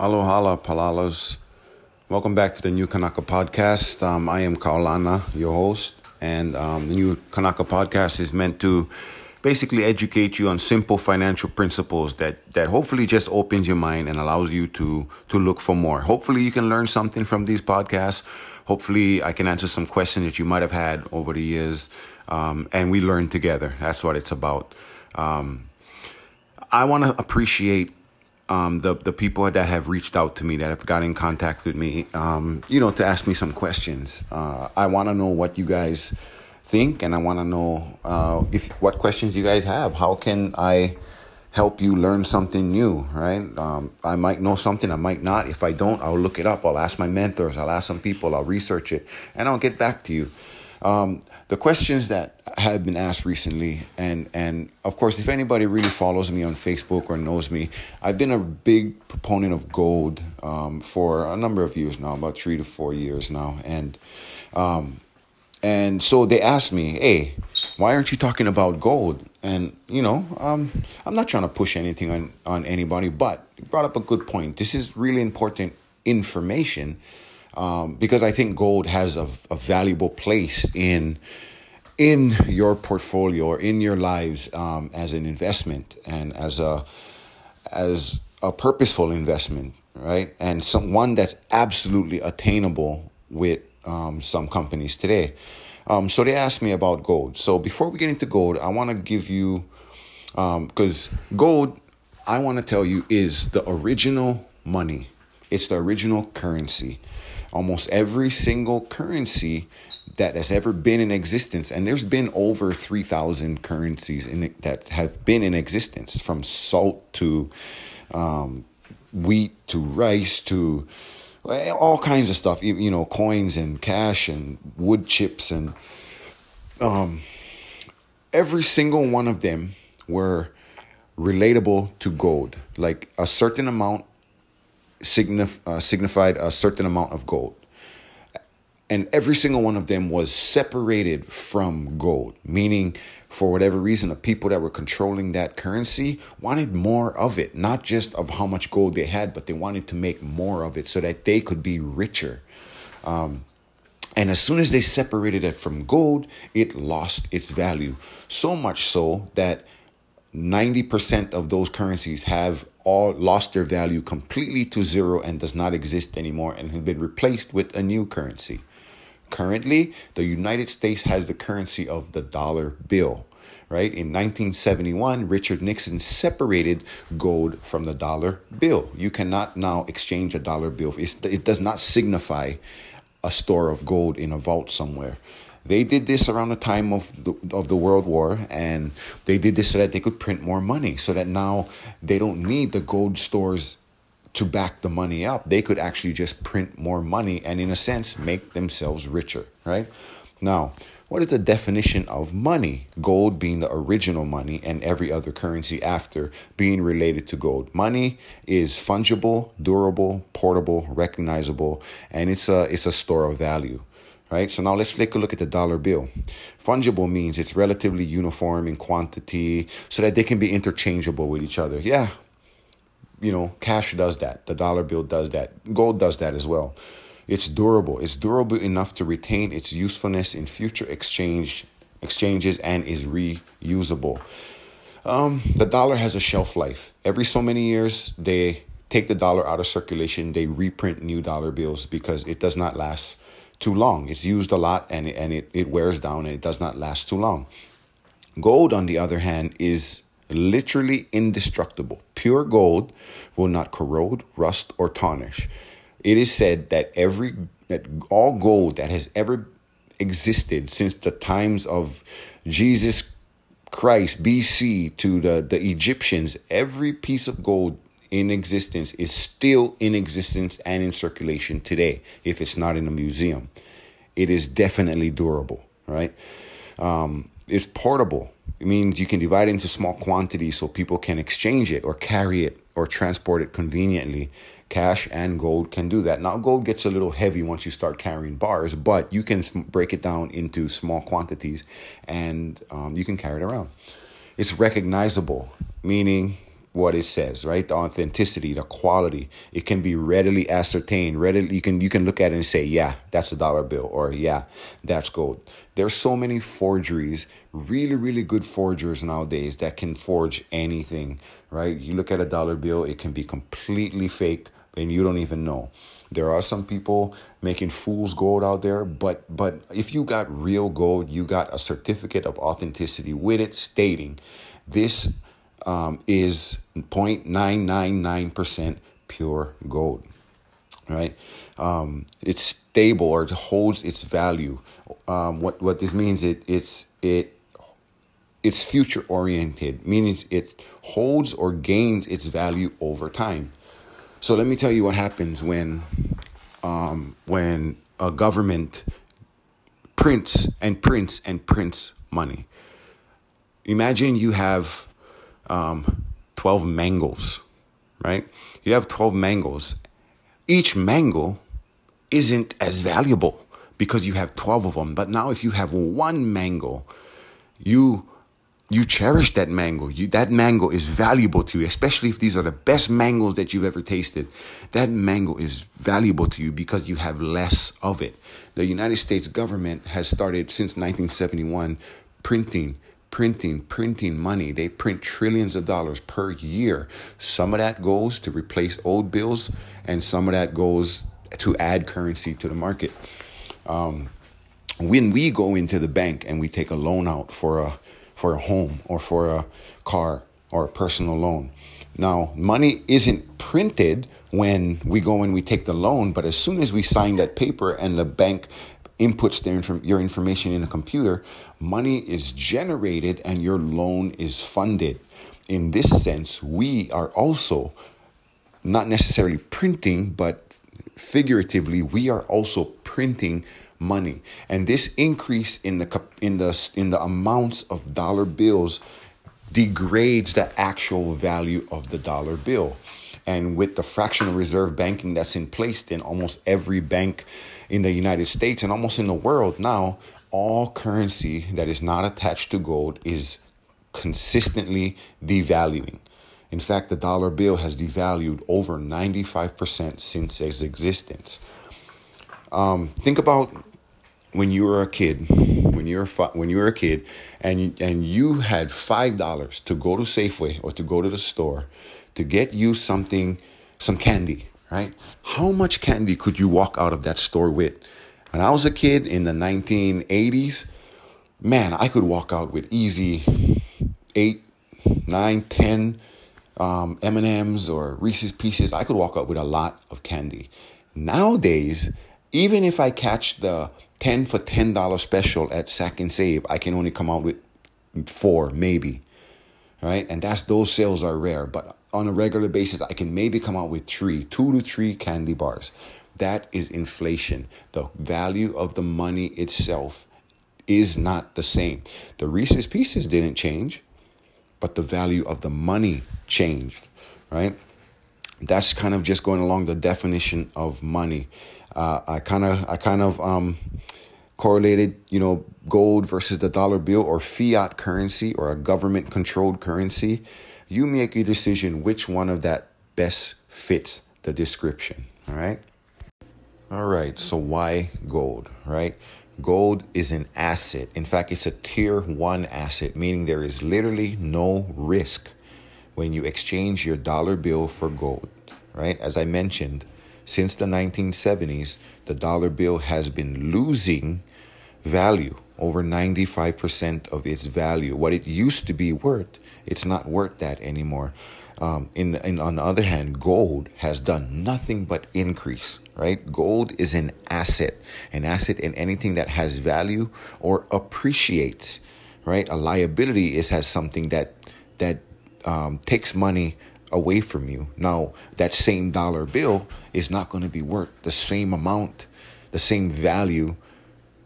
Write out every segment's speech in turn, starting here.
Aloha, palalas. Welcome back to the New Kanaka Podcast. Um, I am Kaolana, your host, and um, the New Kanaka Podcast is meant to basically educate you on simple financial principles that that hopefully just opens your mind and allows you to to look for more. Hopefully, you can learn something from these podcasts. Hopefully, I can answer some questions that you might have had over the years, um, and we learn together. That's what it's about. Um, I want to appreciate um, the the people that have reached out to me, that have got in contact with me, um, you know, to ask me some questions. Uh, I want to know what you guys think, and I want to know uh, if what questions you guys have. How can I help you learn something new? Right? Um, I might know something, I might not. If I don't, I'll look it up. I'll ask my mentors. I'll ask some people. I'll research it, and I'll get back to you. Um, the questions that have been asked recently, and and of course, if anybody really follows me on Facebook or knows me, I've been a big proponent of gold um, for a number of years now, about three to four years now, and um, and so they asked me, "Hey, why aren't you talking about gold?" And you know, um, I'm not trying to push anything on on anybody, but you brought up a good point. This is really important information um, because I think gold has a, a valuable place in in your portfolio or in your lives um, as an investment and as a as a purposeful investment, right? And some one that's absolutely attainable with um, some companies today. Um, so they asked me about gold. So before we get into gold, I want to give you because um, gold, I want to tell you, is the original money. It's the original currency almost every single currency that has ever been in existence. And there's been over 3000 currencies in that have been in existence from salt to um, wheat to rice to all kinds of stuff you know coins and cash and wood chips and um, every single one of them were relatable to gold. Like a certain amount signif- uh, signified a certain amount of gold. And every single one of them was separated from gold, meaning, for whatever reason, the people that were controlling that currency wanted more of it, not just of how much gold they had, but they wanted to make more of it so that they could be richer. Um, and as soon as they separated it from gold, it lost its value. So much so that 90% of those currencies have all lost their value completely to zero and does not exist anymore and have been replaced with a new currency. Currently, the United States has the currency of the dollar bill. Right? In 1971, Richard Nixon separated gold from the dollar bill. You cannot now exchange a dollar bill. It's, it does not signify a store of gold in a vault somewhere. They did this around the time of the, of the World War, and they did this so that they could print more money, so that now they don't need the gold stores to back the money up. They could actually just print more money and, in a sense, make themselves richer, right? Now, what is the definition of money? Gold being the original money and every other currency after being related to gold. Money is fungible, durable, portable, recognizable, and it's a it's a store of value right? So now let's take a look at the dollar bill. Fungible means it's relatively uniform in quantity so that they can be interchangeable with each other. Yeah, you know, cash does that. The dollar bill does that. Gold does that as well. It's durable. It's durable enough to retain its usefulness in future exchange exchanges and is reusable. Um, the dollar has a shelf life. Every so many years, they take the dollar out of circulation. They reprint new dollar bills because it does not last too long. It's used a lot and it, and it, it wears down and it does not last too long. Gold, on the other hand, is literally indestructible. Pure gold will not corrode, rust, or tarnish. It is said that every that all gold that has ever existed since the times of Jesus Christ BC to the, the Egyptians, every piece of gold in existence is still in existence and in circulation today if it's not in a museum. It is definitely durable, right? Um, it's portable. It means you can divide it into small quantities so people can exchange it or carry it or transport it conveniently. Cash and gold can do that. Now, gold gets a little heavy once you start carrying bars, but you can break it down into small quantities and um, you can carry it around. It's recognizable, meaning what it says, right? The authenticity, the quality. It can be readily ascertained. Readily, you can you can look at it and say, yeah, that's a dollar bill, or yeah, that's gold. There's so many forgeries, really, really good forgers nowadays that can forge anything, right? You look at a dollar bill, it can be completely fake, and you don't even know. There are some people making fool's gold out there, but but if you got real gold, you got a certificate of authenticity with it stating this um, is 0.999% pure gold right? Um, it's stable or it holds its value. Um, what what this means it it's it it's future oriented meaning it holds or gains its value over time. So let me tell you what happens when um, when a government prints and prints and prints money. Imagine you have um, 12 mangoes, right? You have 12 mangoes. Each mango isn't as valuable because you have 12 of them. But now if you have one mango, you you cherish that mango. You, that mango is valuable to you, especially if these are the best mangoes that you've ever tasted. That mango is valuable to you because you have less of it. The United States government has started since 1971 printing printing, printing money. They print trillions of dollars per year. Some of that goes to replace old bills, and some of that goes to add currency to the market. Um, when we go into the bank and we take a loan out for a for a home or for a car or a personal loan. Now, money isn't printed when we go and we take the loan, but as soon as we sign that paper and the bank inputs their inform- your information in the computer, money is generated and your loan is funded. In this sense, we are also not necessarily printing, but figuratively, we are also printing money. And this increase in the in the in the amounts of dollar bills degrades the actual value of the dollar bill. And with the fractional reserve banking that's in place in almost every bank in the United States and almost in the world now, all currency that is not attached to gold is consistently devaluing. In fact, the dollar bill has devalued over 95% since its existence. Um, think about when you were a kid, when you were fi- when you were a kid, and and you had five dollars to go to Safeway or to go to the store to get you something, some candy, right? How much candy could you walk out of that store with? When I was a kid in the 1980s, man, I could walk out with easy eight, nine, ten um, M&Ms or Reese's Pieces. I could walk out with a lot of candy. Nowadays, even if I catch the 10 for $10 special at Sack N Save, I can only come out with four, maybe. Right? And that's those sales are rare. But on a regular basis, I can maybe come out with three, two to three candy bars. That is inflation. The value of the money itself is not the same. The Reese's Pieces didn't change, but the value of the money changed, right? That's kind of just going along the definition of money. Uh, I kind of, I kind of um, correlated, you know, gold versus the dollar bill or fiat currency or a government controlled currency you make a decision which one of that best fits the description. All right. All right. So why gold, right? Gold is an asset. In fact, it's a tier one asset, meaning there is literally no risk when you exchange your dollar bill for gold, right? As I mentioned, since the 1970s, the dollar bill has been losing value over 95% of its value. What it used to be worth, it's not worth that anymore. Um, in, in on the other hand, gold has done nothing but increase. Right? Gold is an asset, an asset in anything that has value or appreciates. Right? A liability is has something that that um, takes money away from you. Now, that same dollar bill is not going to be worth the same amount, the same value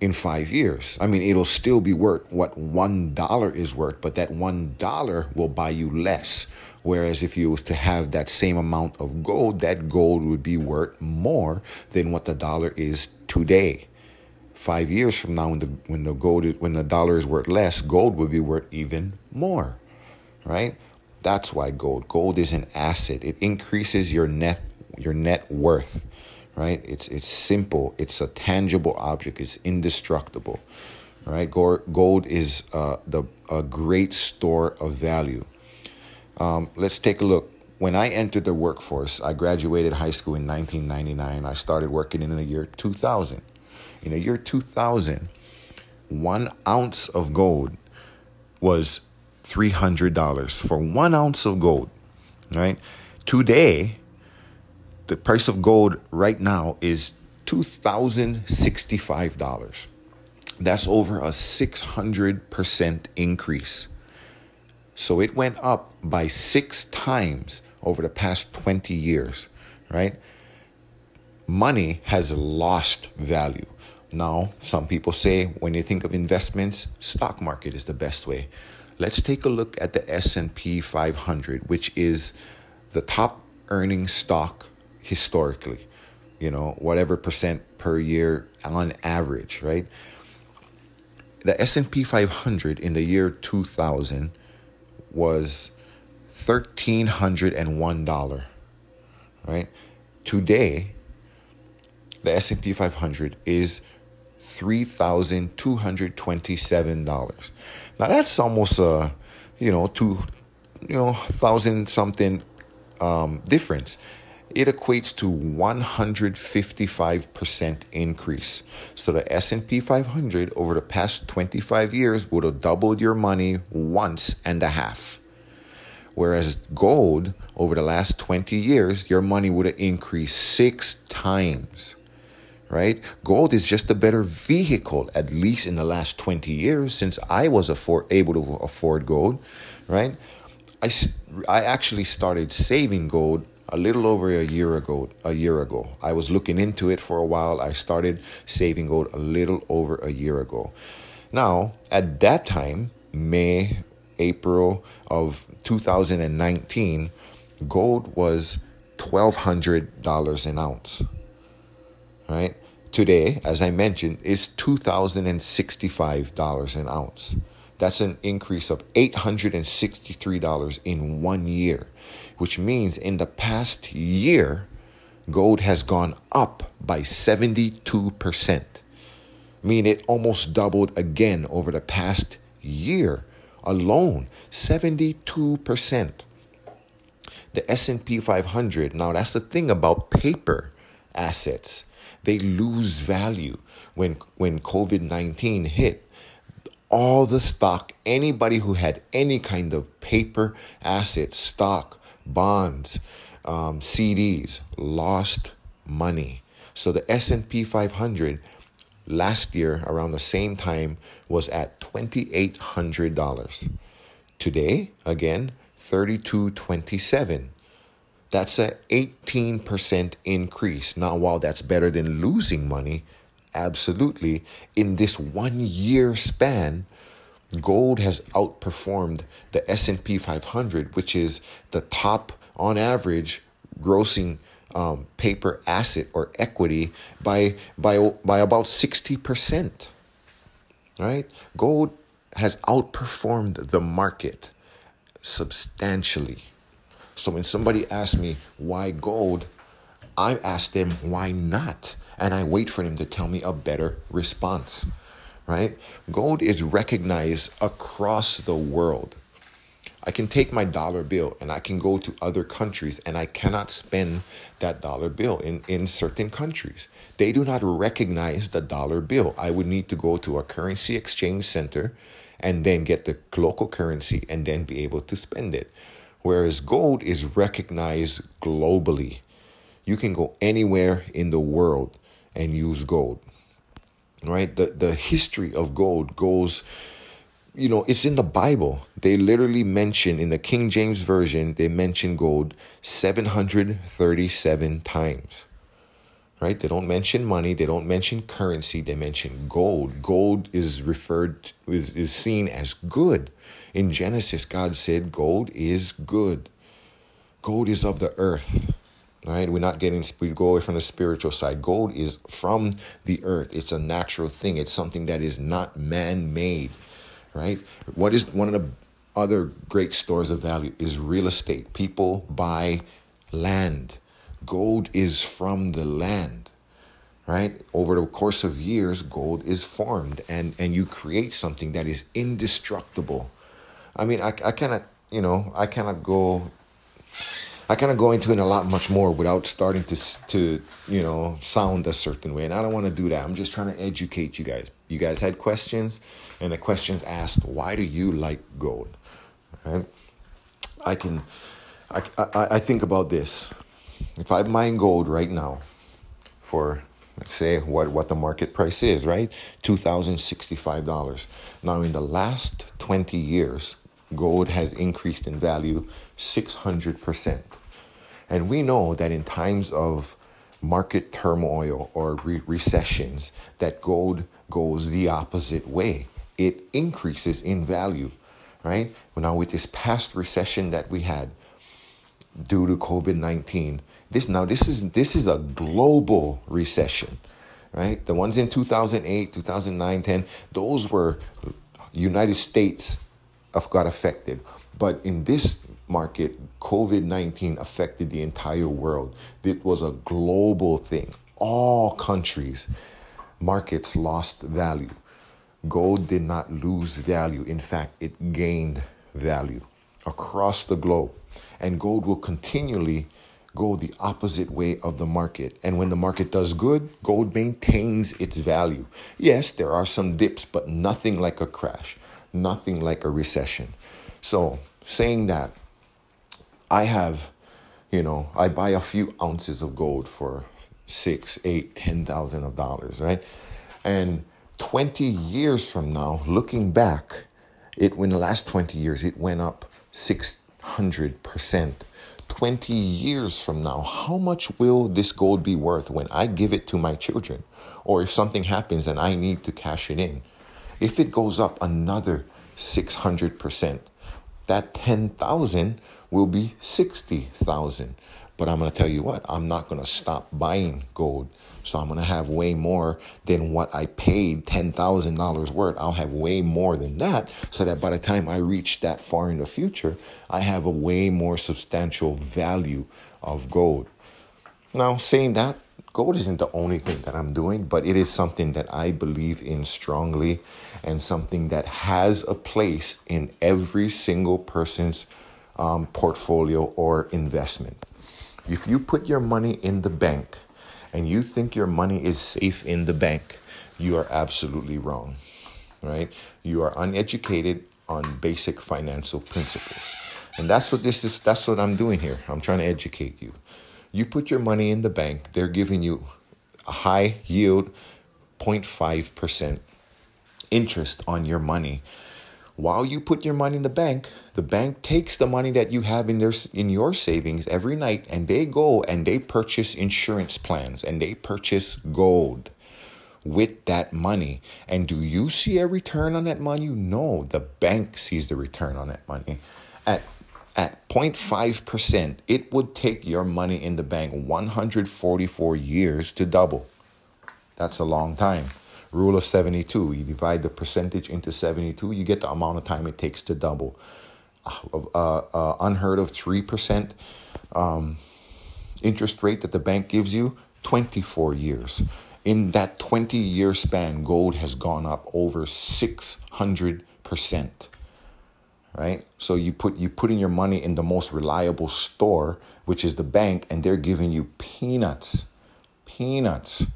in five years. I mean, it'll still be worth what one dollar is worth, but that one dollar will buy you less. Whereas if you was to have that same amount of gold, that gold would be worth more than what the dollar is today. Five years from now, when the when the gold is, when the dollar is worth less, gold would be worth even more, right? That's why gold. Gold is an asset. It increases your net your net worth, right? It's it's simple. It's a tangible object. It's indestructible, right? Gold is uh, the a great store of value. Um, let's take a look. When I entered the workforce, I graduated high school in 1999. I started working in the year 2000. In the year 2000, one ounce of gold was $300 for one ounce of gold, right? Today, the price of gold right now is $2,065. That's over a 600% increase. So it went up by six times over the past 20 years, right? Money has lost value. Now, some people say when you think of investments, stock market is the best way. Let's take a look at the S&P 500, which is the top earning stock historically. You know, whatever percent per year on average, right? The S&P 500 in the year 2000 was $1301, right? Today, the S&P 500 is $3,227. Now that's almost a, you know, two, you know, thousand something um, difference. It equates to 155% increase. So the S&P 500 over the past 25 years would have doubled your money once and a half. Whereas gold over the last 20 years, your money would have increased six times right? Gold is just a better vehicle, at least in the last 20 years, since I was afford, able to afford gold, right? I, I actually started saving gold a little over a year ago a year ago i was looking into it for a while i started saving gold a little over a year ago now at that time may april of 2019 gold was $1200 an ounce right? Today, as I mentioned, is $2,065 an ounce. That's an increase of $863 in one year, which means in the past year, gold has gone up by 72%, meaning it almost doubled again over the past year alone, 72%. The S&P 500, now that's the thing about paper assets they lose value when when COVID-19 hit. All the stock, anybody who had any kind of paper asset, stock, bonds, um, CDs, lost money. So the S&P 500 last year around the same time was at $2800. Today, again, 3227. That's a 18% increase. Now, while that's better than losing money, absolutely, in this one year span, gold has outperformed the S&P 500, which is the top on average grossing um, paper asset or equity by by by about 60%. Right? Gold has outperformed the market substantially. So when somebody asks me why gold, I ask them why not, and I wait for them to tell me a better response. Right? Gold is recognized across the world. I can take my dollar bill and I can go to other countries and I cannot spend that dollar bill in, in certain countries. They do not recognize the dollar bill. I would need to go to a currency exchange center and then get the local currency and then be able to spend it whereas gold is recognized globally. You can go anywhere in the world and use gold. Right? The the history of gold goes you know, it's in the Bible. They literally mention in the King James version, they mention gold 737 times. Right? They don't mention money, they don't mention currency, they mention gold. Gold is referred is, is seen as good. In Genesis, God said, Gold is good. Gold is of the earth. Right? We're not getting, we go away from the spiritual side. Gold is from the earth. It's a natural thing. It's something that is not man made. Right? What is one of the other great stores of value is real estate. People buy land. Gold is from the land, right? Over the course of years, gold is formed and, and you create something that is indestructible. I mean, I, I cannot, you know, I cannot go I kind of go into it a lot much more without starting to to you know sound a certain way, and I don't want to do that. I'm just trying to educate you guys. You guys had questions, and the questions asked, "Why do you like gold?" Right? I can, I, I, I think about this. If I mine gold right now, for let's say what what the market price is, right, two thousand sixty five dollars. Now, in the last twenty years, gold has increased in value 600%. And we know that in times of market turmoil or re- recessions that gold goes the opposite way. It increases in value, right? Now with this past recession that we had due to COVID-19, this now this is this is a global recession, right? The ones in 2008, 2009, 10, those were United States of got affected. But in this market, COVID 19 affected the entire world. It was a global thing. All countries, markets lost value. Gold did not lose value. In fact, it gained value across the globe. And gold will continually go the opposite way of the market. And when the market does good, gold maintains its value. Yes, there are some dips, but nothing like a crash, nothing like a recession. So, saying that, I have, you know, I buy a few ounces of gold for six, eight, ten thousand of dollars, right? And 20 years from now, looking back, it in the last 20 years, it went up 600%. 20 years from now, how much will this gold be worth when I give it to my children? Or if something happens and I need to cash it in? If it goes up another 600%, that 10,000 will be 60,000. But I'm going to tell you what, I'm not going to stop buying gold. So I'm going to have way more than what I paid $10,000 worth. I'll have way more than that so that by the time I reach that far in the future, I have a way more substantial value of gold. Now, saying that, gold isn't the only thing that I'm doing, but it is something that I believe in strongly and something that has a place in every single person's um, portfolio or investment. If you put your money in the bank and you think your money is safe in the bank, you are absolutely wrong, right? You are uneducated on basic financial principles. And that's what this is, that's what I'm doing here. I'm trying to educate you. You put your money in the bank, they're giving you a high yield, 0.5% interest on your money. While you put your money in the bank, the bank takes the money that you have in their in your savings every night and they go and they purchase insurance plans and they purchase gold with that money. And do you see a return on that money? No, the bank sees the return on that money. At at 0.5%, it would take your money in the bank 144 years to double. That's a long time. Rule of 72. You divide the percentage into 72, you get the amount of time it takes to double. Uh, uh, uh, unheard of 3% um, interest rate that the bank gives you, 24 years. In that 20 year span, gold has gone up over 600% right? So you put you putting your money in the most reliable store, which is the bank, and they're giving you peanuts, peanuts.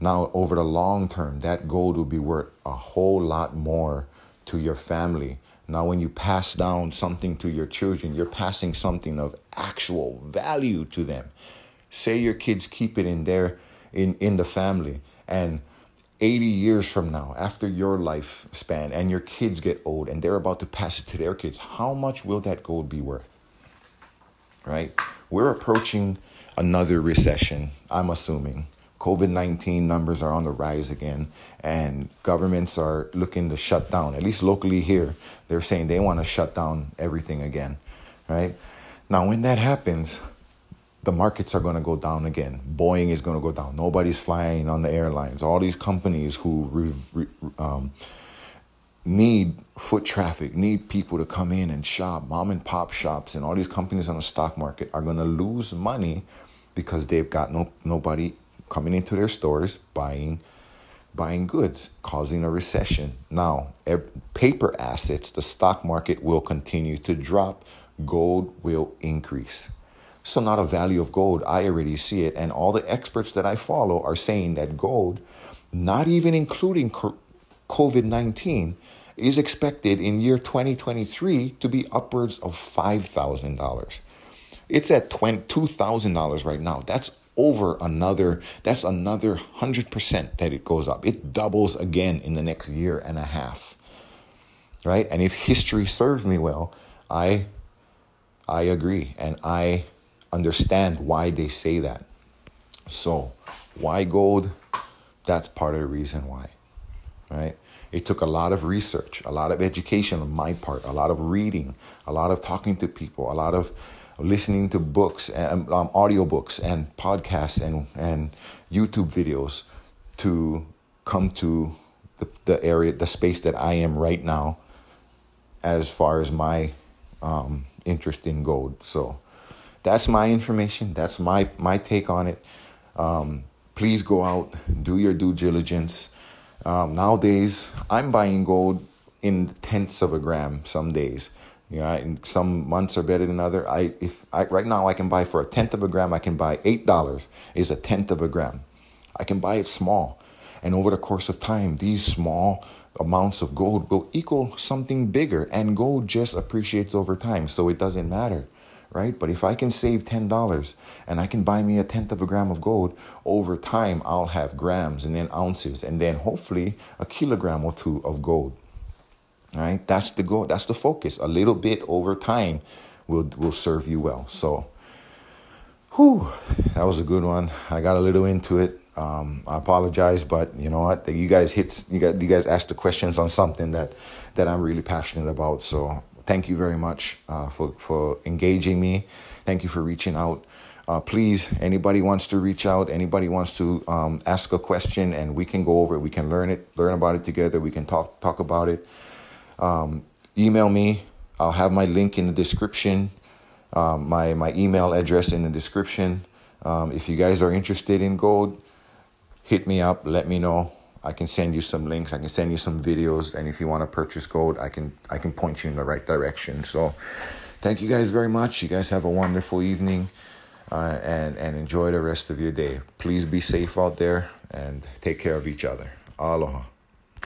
Now over the long term, that gold will be worth a whole lot more to your family. Now when you pass down something to your children, you're passing something of actual value to them. Say your kids keep it in their in in the family and 80 years from now, after your lifespan and your kids get old and they're about to pass it to their kids, how much will that gold be worth? Right? We're approaching another recession, I'm assuming. COVID 19 numbers are on the rise again, and governments are looking to shut down, at least locally here. They're saying they want to shut down everything again, right? Now, when that happens, the markets are going to go down again. Boeing is going to go down. Nobody's flying on the airlines. All these companies who re, re, um, need foot traffic, need people to come in and shop. Mom and pop shops and all these companies on the stock market are going to lose money because they've got no nobody coming into their stores buying buying goods, causing a recession. Now, paper assets, the stock market will continue to drop, gold will increase. So, not a value of gold. I already see it. And all the experts that I follow are saying that gold, not even including COVID 19, is expected in year 2023 to be upwards of $5,000. It's at $2,000 right now. That's over another that's another 100% that it goes up it doubles again in the next year and a half right and if history serves me well i i agree and i understand why they say that. So why gold? That's part of the reason why right? It took a lot of research a lot of education on my part a lot of reading a lot of talking to people a lot of listening to books, and, um, audiobooks, and podcasts and, and YouTube videos to come to the, the area, the space that I am right now, as far as my um, interest in gold. So that's my information. That's my my take on it. Um, please go out, do your due diligence. Um, nowadays, I'm buying gold in tenths of a gram some days. You know, and some months are better than other. I if I right now I can buy for a tenth of a gram, I can buy eight dollars is a tenth of a gram. I can buy it small. And over the course of time, these small amounts of gold will equal something bigger. And gold just appreciates over time. So it doesn't matter. Right? But if I can save ten dollars and I can buy me a tenth of a gram of gold, over time I'll have grams and then ounces and then hopefully a kilogram or two of gold. All right, that's the goal. That's the focus. A little bit over time will will serve you well. So, whew, that was a good one. I got a little into it. Um, I apologize, but you know what? You guys hit. You got. You guys asked the questions on something that that I'm really passionate about. So, thank you very much uh, for for engaging me. Thank you for reaching out. Uh, please, anybody wants to reach out, anybody wants to um, ask a question, and we can go over it. We can learn it, learn about it together. We can talk talk about it um, email me. I'll have my link in the description, um, my, my email address in the description. Um, if you guys are interested in gold, hit me up, let me know. I can send you some links, I can send you some videos, and if you want to purchase gold, I can I can point you in the right direction. So thank you guys very much. You guys have a wonderful evening. Uh, and and enjoy the rest of your day. Please be safe out there and take care of each other. Aloha.